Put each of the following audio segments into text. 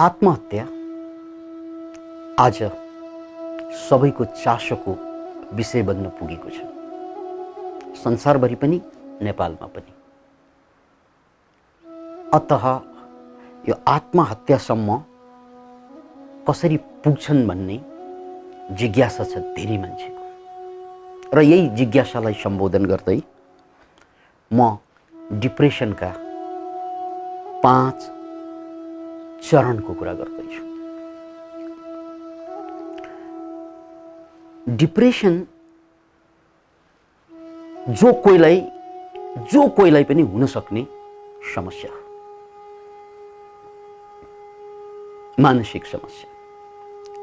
आत्महत्या। आज सबैको चासोको विषय बन्न पुगेको छ। संसारभरि पनि नेपालमा पनि। अत यो आत्महत्यासम्म कसरी पुग्छन् भन्ने जिज्ञासा छ धेरै मान्छेको। र यही जिज्ञासालाई सम्बोधन गर्दै म डिप्रेसनका पाँच चरणको कुरा गर्दैछु। डिप्रेसन जो कोहीलाई जो कोहीलाई पनि हुन सक्ने समस्या। मानसिक समस्या।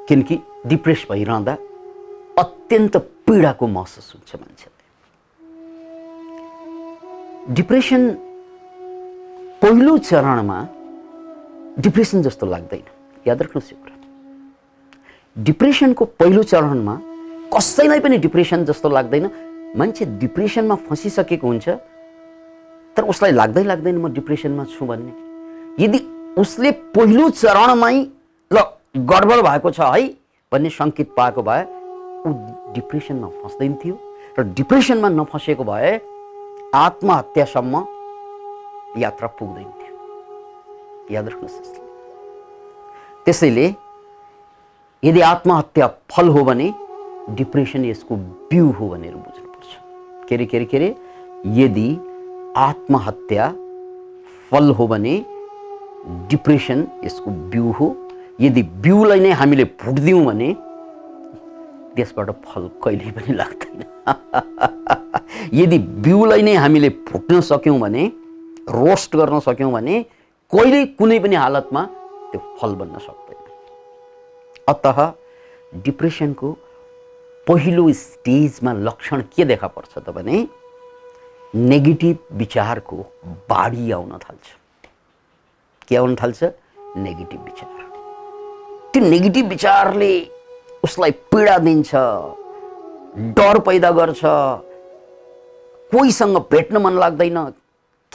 किनकि डिप्रेस भइरहँदा अत्यन्त पीडाको महसुस हुन्छ मान्छेलाई। डिप्रेसन पहिलो चरणमा डिप्रेसन जस्तो लाग्दैन। याद राख्नुहोस् यो कुरा। डिप्रेसनको पहिलो चरणमा कसैलाई पनि डिप्रेसन जस्तो लाग्दैन। मान्छे डिप्रेसनमा फँसिसकेको हुन्छ तर उसलाई लाग्दै लाग्दैन म डिप्रेसनमा छु भन्ने। यदि उसले पहिलो चरणमै ल गडबड भएको छ है भन्ने सङ्केत पाएको भए ऊ डिप्रेसनमा फस्दैन थियो र डिप्रेसनमा नफसेको भए आत्महत्यासम्म यात्रा पुग्दैन। याद राख्नुहोस् त्यसैले यदि आत्महत्या फल हो भने डिप्रेसन यसको बिउ हो भनेर बुझ्नुपर्छ। के अरे के अरे के अरे यदि आत्महत्या फल हो भने डिप्रेसन यसको बिउ हो। यदि बिउलाई नै हामीले फुट्दियौँ भने त्यसबाट फल कहिल्यै पनि लाग्दैन। यदि बिउलाई नै हामीले फुट्न सक्यौँ भने रोस्ट गर्न सक्यौँ भने कहिल्यै कुनै पनि हालतमा त्यो फल बन्न सक्दैन। अत डिप्रेसनको पहिलो स्टेजमा लक्षण के देखा पर्छ त भने नेगेटिभ विचारको बाढी आउन थाल्छ। के आउन थाल्छ? नेगेटिभ विचार। त्यो नेगेटिभ विचारले उसलाई पीडा दिन्छ डर पैदा गर्छ कोहीसँग भेट्न मन लाग्दैन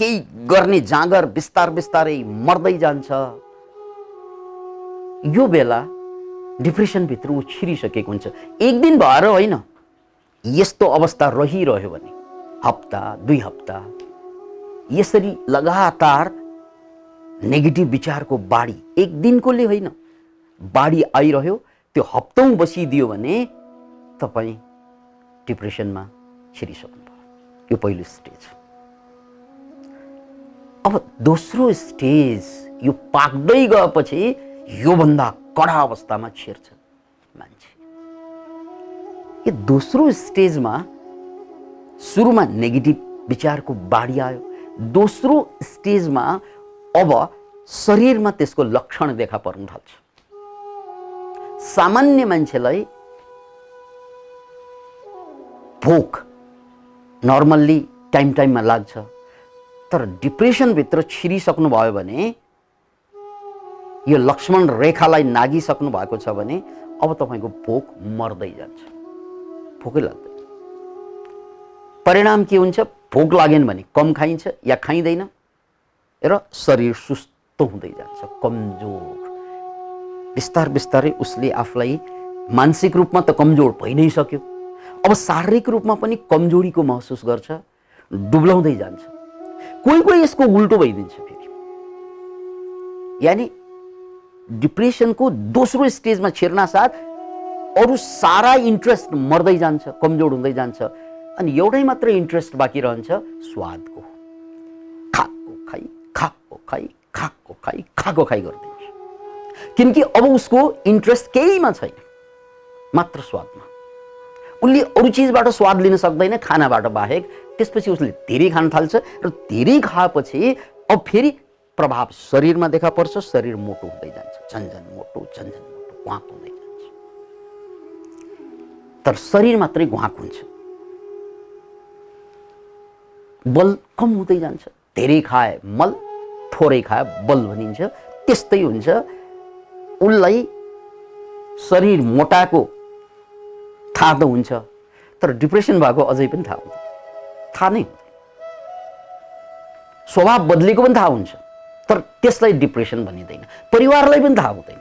केही गर्ने जाँगर बिस्तार बिस्तारै मर्दै जान्छ। यो बेला डिप्रेसनभित्र ऊ छिरिसकेको हुन्छ। एक दिन भएर होइन यस्तो अवस्था रहिरह्यो भने हप्ता दुई हप्ता यसरी लगातार नेगेटिभ विचारको बाढी एक दिनकोले होइन बाढी आइरह्यो त्यो हप्तौँ बसिदियो भने तपाईँ डिप्रेसनमा छिरिसक्नुभयो। यो पहिलो स्टेज। अब दोस्रो स्टेज यो पाक्दै गएपछि योभन्दा कडा अवस्थामा छिर्छ मान्छे। यो दोस्रो स्टेजमा सुरुमा नेगेटिभ विचारको बाढी आयो। दोस्रो स्टेजमा अब शरीरमा त्यसको लक्षण देखा पर्न थाल्छ। सामान्य मान्छेलाई भोक नर्मल्ली टाइम टाइममा लाग्छ। तर डिप्रेसनभित्र छिरिसक्नु भयो भने यो लक्ष्मण रेखालाई नागिसक्नु भएको छ भने अब तपाईँको भोक मर्दै जान्छ। भोकै लाग्दैन। परिणाम के हुन्छ? भोक लागेन भने कम खाइन्छ या खाइँदैन? र शरीर सुस्त हुँदै जान्छ कमजोर। बिस्तार बिस्तारै उसले आफूलाई मानसिक रूपमा त कमजोर भइ नै सक्यो। अब शारीरिक रूपमा पनि कमजोरीको महसुस गर्छ डुब्लाउँदै जान्छ। कोही कोही यसको उल्टो भइदिन्छ फेरि। यानि डिप्रेसनको दोस्रो स्टेजमा छिर्न साथ अरू सारा इन्ट्रेस्ट मर्दै जान्छ कमजोर हुँदै जान्छ अनि एउटै मात्र इन्ट्रेस्ट बाँकी रहन्छ स्वादको। खाएको खाइ खाएको खाइ खाएको खाइ खाएको खाइ गरिदिन्छ। किनकि अब उसको इन्ट्रेस्ट केहीमा छैन मात्र स्वादमा। उसले अरू चिजबाट स्वाद लिन सक्दैन खानाबाट बाहेक त्यसपछि उसले धेरै खान थाल्छ र धेरै खाएपछि अब फेरि प्रभाव शरीरमा देखा पर्छ शरीर मोटो हुँदै जान्छ। झन्झन मोटो झन्झन मोटो घाँक हुँदै जान्छ। तर शरीर मात्रै घाँक हुन्छ। बल कम हुँदै जान्छ। धेरै खाए मल थोरै खाए बल भनिन्छ। त्यस्तै हुन्छ। उसलाई शरीर मोटाको थाहा त हुन्छ तर डिप्रेसन भएको अझै पनि थाहा हुँदैन थाहा नै स्वभाव बदलेको पनि थाहा हुन्छ तर त्यसलाई डिप्रेसन भनिँदैन परिवारलाई पनि थाहा हुँदैन।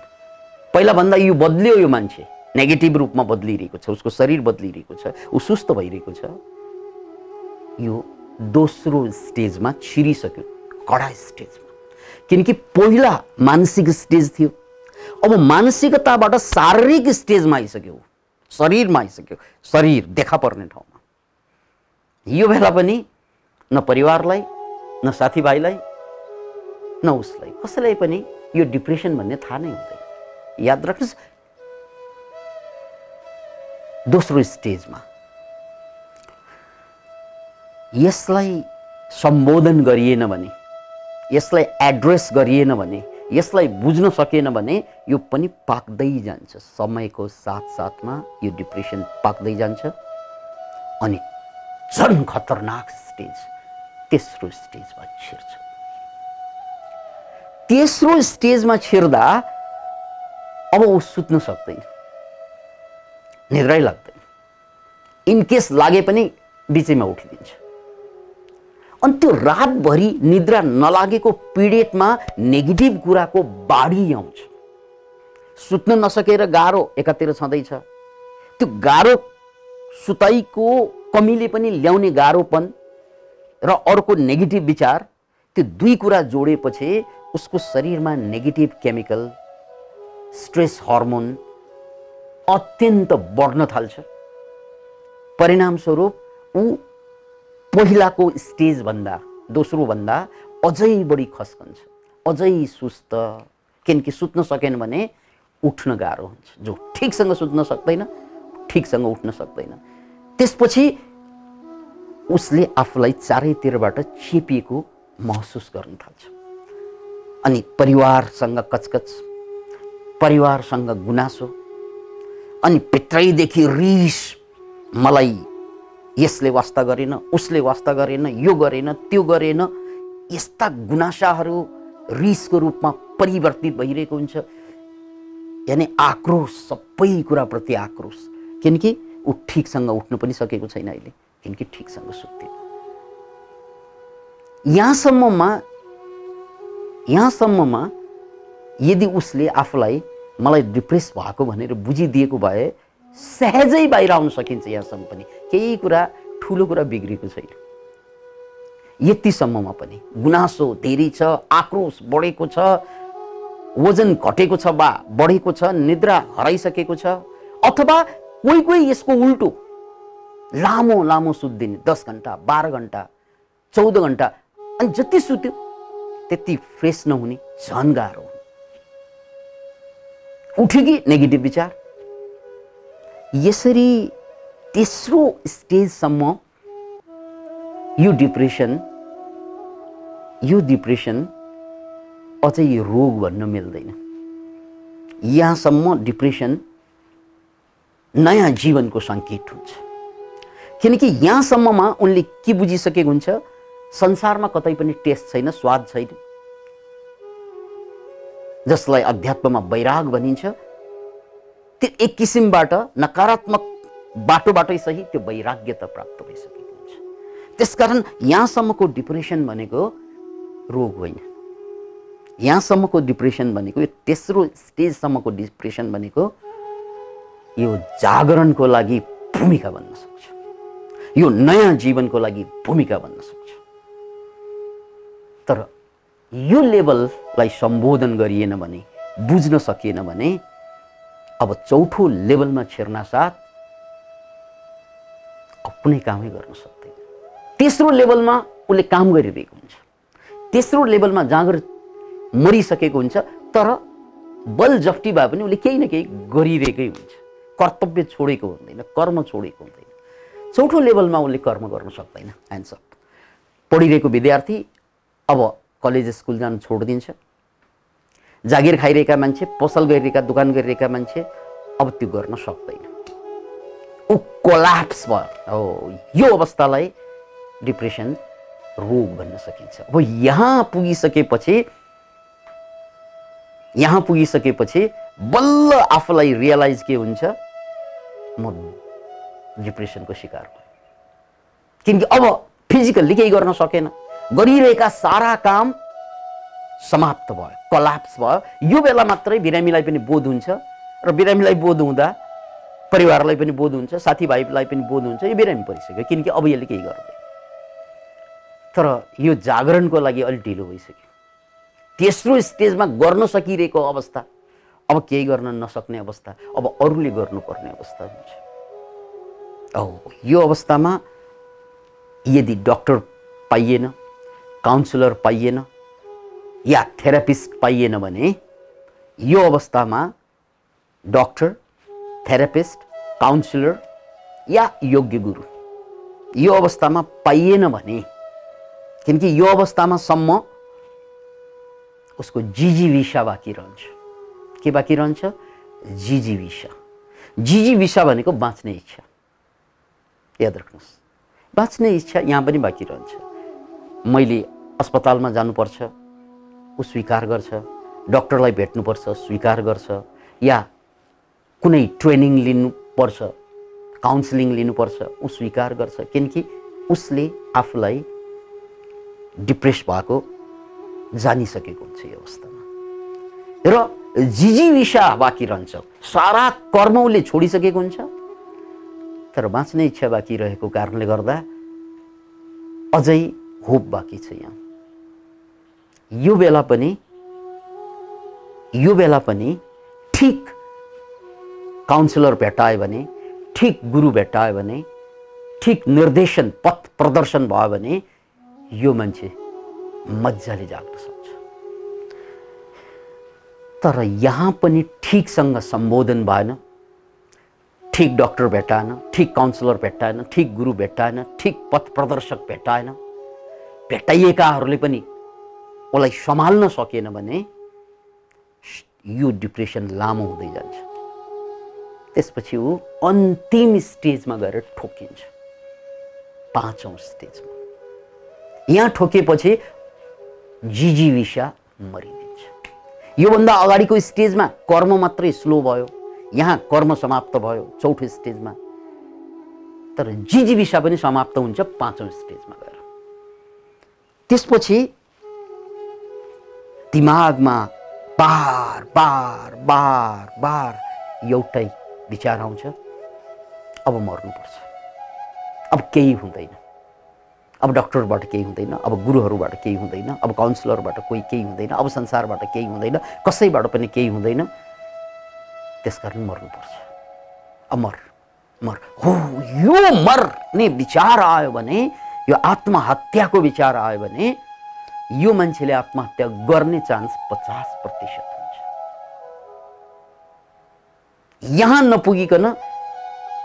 पहिलाभन्दा यो बदल्यो यो मान्छे। नेगेटिभ रूपमा बदलिरहेको छ उसको शरीर बदलिरहेको छ ऊ सुस्त भइरहेको छ। यो दोस्रो स्टेजमा छिरिसक्यो कडा स्टेजमा। किनकि पहिला मानसिक स्टेज थियो। अब मानसिकताबाट शारीरिक स्टेजमा आइसक्यो। शरीरमा आइसक्यो। शरीर देखा पर्ने ठाउँमा। यो बेला पनि न परिवारलाई न साथीभाइलाई न उसलाई। कसैलाई पनि यो डिप्रेसन भन्ने थाहा नै हुँदैन। याद राख्नुहोस् दोस्रो स्टेजमा यसलाई सम्बोधन गरिएन भने यसलाई एड्रेस गरिएन भने यसलाई बुझ्न सकेन भने यो पनि पाक्दै जान्छ। समयको साथसाथमा यो डिप्रेसन पाक्दै जान्छ अनि झन् खतरनाक स्टेज तेस्रो स्टेजमा छिर्छ। तेस्रो स्टेजमा छिर्दा अब ऊ सुत्न सक्दैन निद्रै लाग्दैन। इनकेस लागे पनि बिचैमा उठिदिन्छ। अनि त्यो रातभरि निद्रा नलागेको पीडितमा नेगेटिभ कुराको बाढी आउँछ। सुत्न नसकेर गाह्रो एकातिर छँदैछ। त्यो गाह्रो सुताइको कमीले पनि ल्याउने गाह्रोपन र अर्को नेगेटिभ विचार त्यो दुई कुरा जोडेपछि उसको शरीरमा नेगेटिभ केमिकल स्ट्रेस हर्मोन अत्यन्त बढ्न थाल्छ। परिणामस्वरूप ऊ पहिलाको स्टेजभन्दा दोस्रोभन्दा अझै बढी खस्कन्छ अझै सुस्त किनकि सुत्न सकेन भने उठ्न गाह्रो हुन्छ। जो ठिकसँग सुत्न सक्दैन ठिकसँग उठ्न सक्दैन। त्यसपछि उसले आफूलाई चारैतिरबाट चेपिएको महसुस गर्न थाल्छ। अनि परिवारसँग कचकच परिवारसँग गुनासो अनि भित्रैदेखि रिस मलाई यसले वास्ता गरेन उसले वास्ता गरेन यो गरेन त्यो गरेन यस्ता गुनासाहरू रिसको रूपमा परिवर्तित भइरहेको हुन्छ। यानि आक्रोश सबै कुराप्रति आक्रोश। किनकि ऊ ठिकसँग उठ्नु पनि सकेको छैन अहिले। किनकि ठिकसँग सुत्थेन यहाँसम्ममा यहाँसम्ममा यदि उसले आफूलाई मलाई डिप्रेस भएको भनेर बुझिदिएको भए सहजै बाहिर आउन सकिन्छ यहाँसम्म पनि। केही कुरा ठुलो कुरा बिग्रेको छैन। यतिसम्ममा पनि गुनासो धेरै छ आक्रोश बढेको छ वजन घटेको छ वा बढेको छ निद्रा हराइसकेको छ अथवा कोही कोही यसको उल्टो। लामो लामो सुत्दिने दस घन्टा बाह्र घन्टा चौध घन्टा अनि जति सुत्यो त्यति फ्रेस नहुने झन् गाह्रो उठ्यो कि नेगेटिभ विचार? यसरी तेस्रो स्टेजसम्म यो डिप्रेसन यो डिप्रेसन अझै रोग भन्न मिल्दैन। यहाँसम्म डिप्रेसन नयाँ जीवनको सङ्केत हुन्छ। किनकि यहाँसम्ममा उनले के बुझिसकेको हुन्छ संसारमा कतै पनि टेस्ट छैन स्वाद छैन। जसलाई अध्यात्ममा वैराग भनिन्छ त्यो एक किसिमबाट नकारात्मक बाटोबाटै सही त्यो वैराग्यता प्राप्त भइसकेको हुन्छ। त्यसकारण यहाँसम्मको डिप्रेसन भनेको रोग होइन। यहाँसम्मको डिप्रेसन भनेको यो तेस्रो स्टेजसम्मको डिप्रेसन भनेको यो जागरणको लागि भूमिका बन्न सक्छ। यो नयाँ जीवनको लागि भूमिका बन्न सक्छ। तर यो लेभललाई सम्बोधन गरिएन भने बुझ्न सकिएन भने अब चौथो लेभलमा साथ कुनै कामै गर्न सक्दैन। तेस्रो लेभलमा उसले काम गरिरहेको हुन्छ। तेस्रो लेभलमा जाँगर मरिसकेको हुन्छ तर बल जफ्टी भए पनि उसले केही न केही गरिरहेकै हुन्छ। कर्तव्य छोडेको हुँदैन कर्म छोडेको हुँदैन। चौथो लेभलमा उसले कर्म गर्न सक्दैन एन्सर पढिरहेको विद्यार्थी अब कलेज स्कुल जान छोडिदिन्छ। जागिर खाइरहेका मान्छे पसल गरिरहेका दोकान गरिरहेका मान्छे अब त्यो गर्न सक्दैन। ऊ कोल्याप्स भयो। हो यो अवस्थालाई डिप्रेसन रोग भन्न सकिन्छ। अब यहाँ पुगिसकेपछि यहाँ पुगिसकेपछि बल्ल आफूलाई रियलाइज के हुन्छ? म डिप्रेसनको शिकार भयो किनकि अब फिजिकल्ली केही गर्न सकेन। गरिरहेका सारा काम समाप्त भयो कलाप्स भयो। यो बेला मात्रै बिरामीलाई पनि बोध हुन्छ र बिरामीलाई बोध हुँदा परिवारलाई पनि बोध हुन्छ साथीभाइलाई पनि बोध हुन्छ यो बिरामी परिसक्यो। किनकि अब यसले केही गर्दैन। तर यो जागरणको लागि अलिक ढिलो भइसक्यो। तेस्रो स्टेजमा गर्न सकिरहेको अवस्था अब केही गर्न नसक्ने अवस्था अब अरूले गर्नुपर्ने अवस्था हुन्छ। औ यो अवस्थामा यदि डक्टर पाइएन काउन्सिलर पाइएन या थेरापिस्ट पाइएन भने यो अवस्थामा डक्टर थेरापिस्ट काउन्सिलर या योग्य गुरु यो अवस्थामा पाइएन भने किनकि यो अवस्थामा सम्म उसको जिजीविसा बाँकी रहन्छ। के बाँकी रहन्छ? जिजीविसा जिजीविसा भनेको बाँच्ने इच्छा। याद राख्नुहोस्। बाँच्ने इच्छा यहाँ पनि बाँकी रहन्छ। मैले अस्पतालमा जानुपर्छ ऊ स्वीकार गर्छ डक्टरलाई भेट्नुपर्छ स्वीकार गर्छ या कुनै ट्रेनिङ लिनुपर्छ काउन्सिलिङ लिनुपर्छ ऊ स्वीकार गर्छ किनकि उसले आफूलाई डिप्रेस भएको जानिसकेको हुन्छ यो अवस्थामा। र जिजीविसा बाँकी रहन्छ। सारा कर्म उसले छोडिसकेको हुन्छ। तर बाँच्ने इच्छा बाँकी रहेको कारणले गर्दा अझै होप बाँकी छ यहाँ। यो बेला पनि यो बेला पनि ठिक काउन्सिलर भेटायो भने ठिक गुरु भेटायो भने ठिक निर्देशन पथ प्रदर्शन भयो भने यो मान्छे मजाले जाग्न सक्छ तर यहाँ पनि ठिकसँग सम्बोधन भएन। ठिक डक्टर भेटाएन ठिक काउन्सिलर भेटाएन ठिक गुरु भेटाएन ठिक पथ प्रदर्शक भेटाएन। भेटाइएकाहरूले पनि उसलाई सम्हाल्न सकेन भने यो डिप्रेसन लामो हुँदै जान्छ। त्यसपछि ऊ अन्तिम स्टेजमा गएर ठोकिन्छ। पाँचौँ स्टेजमा। यहाँ ठोकेपछि जिजीविसा मरिदिन्छ योभन्दा अगाडिको स्टेजमा कर्म मात्रै स्लो भयो। यहाँ कर्म समाप्त भयो चौथो स्टेजमा। तर जिजीविसा पनि समाप्त हुन्छ पाँचौँ स्टेजमा गएर। त्यसपछि दिमागमा बार बार बार बार एउटै विचार आउँछ। अब मर्नुपर्छ। अब केही हुँदैन। अब डक्टरबाट केही हुँदैन अब गुरुहरूबाट केही हुँदैन अब काउन्सिलरबाट कोही केही हुँदैन अब संसारबाट केही हुँदैन कसैबाट पनि केही हुँदैन। त्यसकारण मर्नुपर्छ। अमर मर। हो यो मर्ने विचार आयो भने यो आत्महत्याको विचार आयो भने यो मान्छेले आत्महत्या गर्ने चान्स पचास प्रतिशत हुन्छ। यहाँ नपुगिकन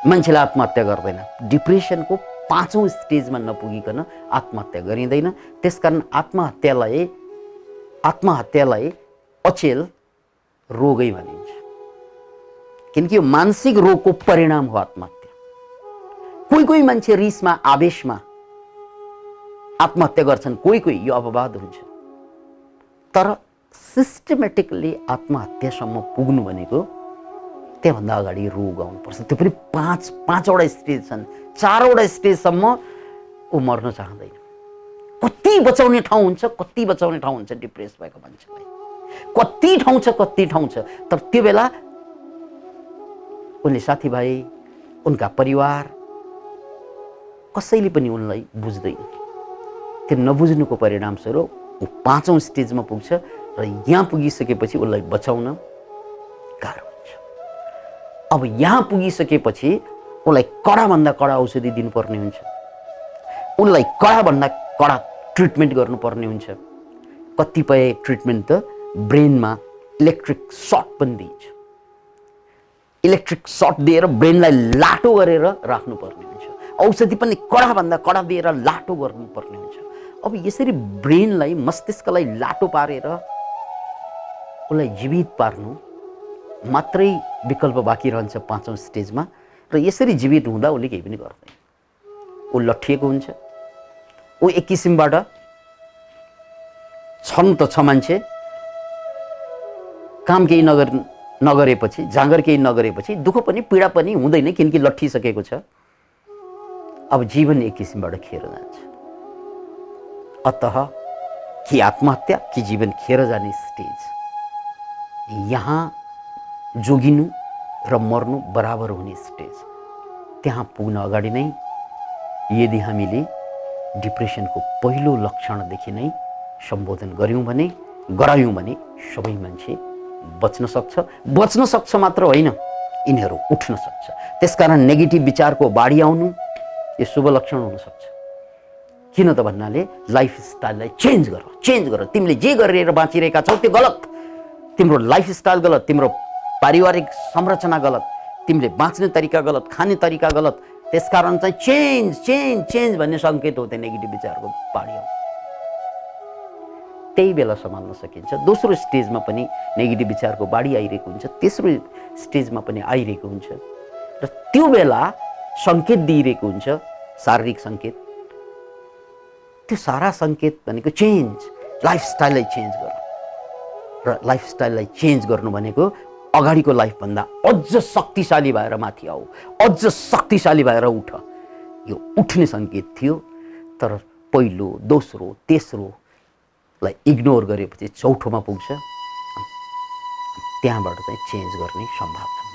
मान्छेले आत्महत्या गर्दैन। डिप्रेसनको पाँचौँ स्टेजमा नपुगिकन आत्महत्या गरिँदैन। त्यसकारण आत्महत्यालाई आत्महत्यालाई अचेल रोगै भनिन्छ। किनकि यो मानसिक रोगको परिणाम हो आत्महत्या। कोही कोही मान्छे रिसमा आवेशमा आत्महत्या गर्छन् कोही कोही यो अपवाद हुन्छ। तर सिस्टमेटिकली आत्महत्यासम्म पुग्नु भनेको त्योभन्दा अगाडि रोग आउनुपर्छ त्यो पनि पाँच पाँचवटा स्टेज छन्। चारवटा स्टेजसम्म ऊ मर्न चाहँदैन। कति बचाउने ठाउँ हुन्छ कति बचाउने ठाउँ हुन्छ डिप्रेस भएको मान्छेलाई। कति ठाउँ छ कति ठाउँ छ। तर त्यो बेला उनले साथीभाइ उनका परिवार कसैले पनि उनलाई बुझ्दैन। त्यो नबुझ्नुको परिणामस्वरूप ऊ पाँचौँ स्टेजमा पुग्छ र यहाँ पुगिसकेपछि उसलाई बचाउन अब यहाँ पुगिसकेपछि उसलाई कडाभन्दा कडा औषधि दिनुपर्ने हुन्छ। उसलाई कडाभन्दा कडा ट्रिटमेन्ट गर्नुपर्ने हुन्छ। कतिपय ट्रिटमेन्ट त ब्रेनमा इलेक्ट्रिक सर्ट पनि दिइन्छ इलेक्ट्रिक सर्ट दिएर ब्रेनलाई लाटो गरेर राख्नुपर्ने हुन्छ। औषधि पनि कडाभन्दा कडा दिएर लाटो गर्नुपर्ने हुन्छ। अब यसरी ब्रेनलाई मस्तिष्कलाई लाटो पारेर उसलाई जीवित पार्नु मात्रै विकल्प बाँकी रहन्छ पाँचौँ स्टेजमा र यसरी जीवित हुँदा उसले केही पनि गर्दैन। ऊ लट्ठिएको हुन्छ। ऊ एक किसिमबाट छन् त छ मान्छे। काम केही नगर नगरेपछि जाँगर केही नगरेपछि दुःख पनि पीडा पनि हुँदैन किनकि लट्ठिसकेको छ। अब जीवन एक किसिमबाट खेर जान्छ। अत कि आत्महत्या कि जीवन खेर जाने स्टेज। यहाँ जोगिनु र मर्नु बराबर हुने स्टेज। त्यहाँ पुग्न अगाडि नै यदि हामीले डिप्रेसनको पहिलो लक्षणदेखि नै सम्बोधन गऱ्यौँ भने गरायौँ भने सबै मान्छे बच्न सक्छ। बच्न सक्छ मात्र होइन यिनीहरू उठ्न सक्छ। त्यसकारण नेगेटिभ विचारको बाढी आउनु यो शुभ लक्षण हुनसक्छ किन त भन्नाले लाइफ स्टाइललाई चेन्ज गर चेन्ज गर। तिमीले जे गरेर बाँचिरहेका छौ त्यो गलत। तिम्रो लाइफ स्टाइल गलत तिम्रो पारिवारिक संरचना गलत तिमीले बाँच्ने तरिका गलत खाने तरिका गलत त्यसकारण चाहिँ चेन्ज चेन्ज चेन्ज भन्ने सङ्केत हो त्यो नेगेटिभ विचारको बाढी आउनु त्यही बेला सम्हाल्न सकिन्छ। दोस्रो स्टेजमा पनि नेगेटिभ विचारको बाढी आइरहेको हुन्छ। तेस्रो स्टेजमा पनि आइरहेको हुन्छ। र त्यो बेला सङ्केत दिइरहेको हुन्छ शारीरिक सङ्केत। त्यो सारा सङ्केत भनेको चेन्ज लाइफस्टाइललाई चेन्ज गर र लाइफस्टाइललाई चेन्ज गर्नु भनेको अगाडिको लाइफभन्दा अझ शक्तिशाली भएर माथि आऊ। अझ शक्तिशाली भएर उठ। यो उठ्ने सङ्केत थियो तर पहिलो दोस्रो तेस्रोलाई इग्नोर गरेपछि चौथोमा पुग्छ। त्यहाँबाट चाहिँ चेन्ज गर्ने सम्भावना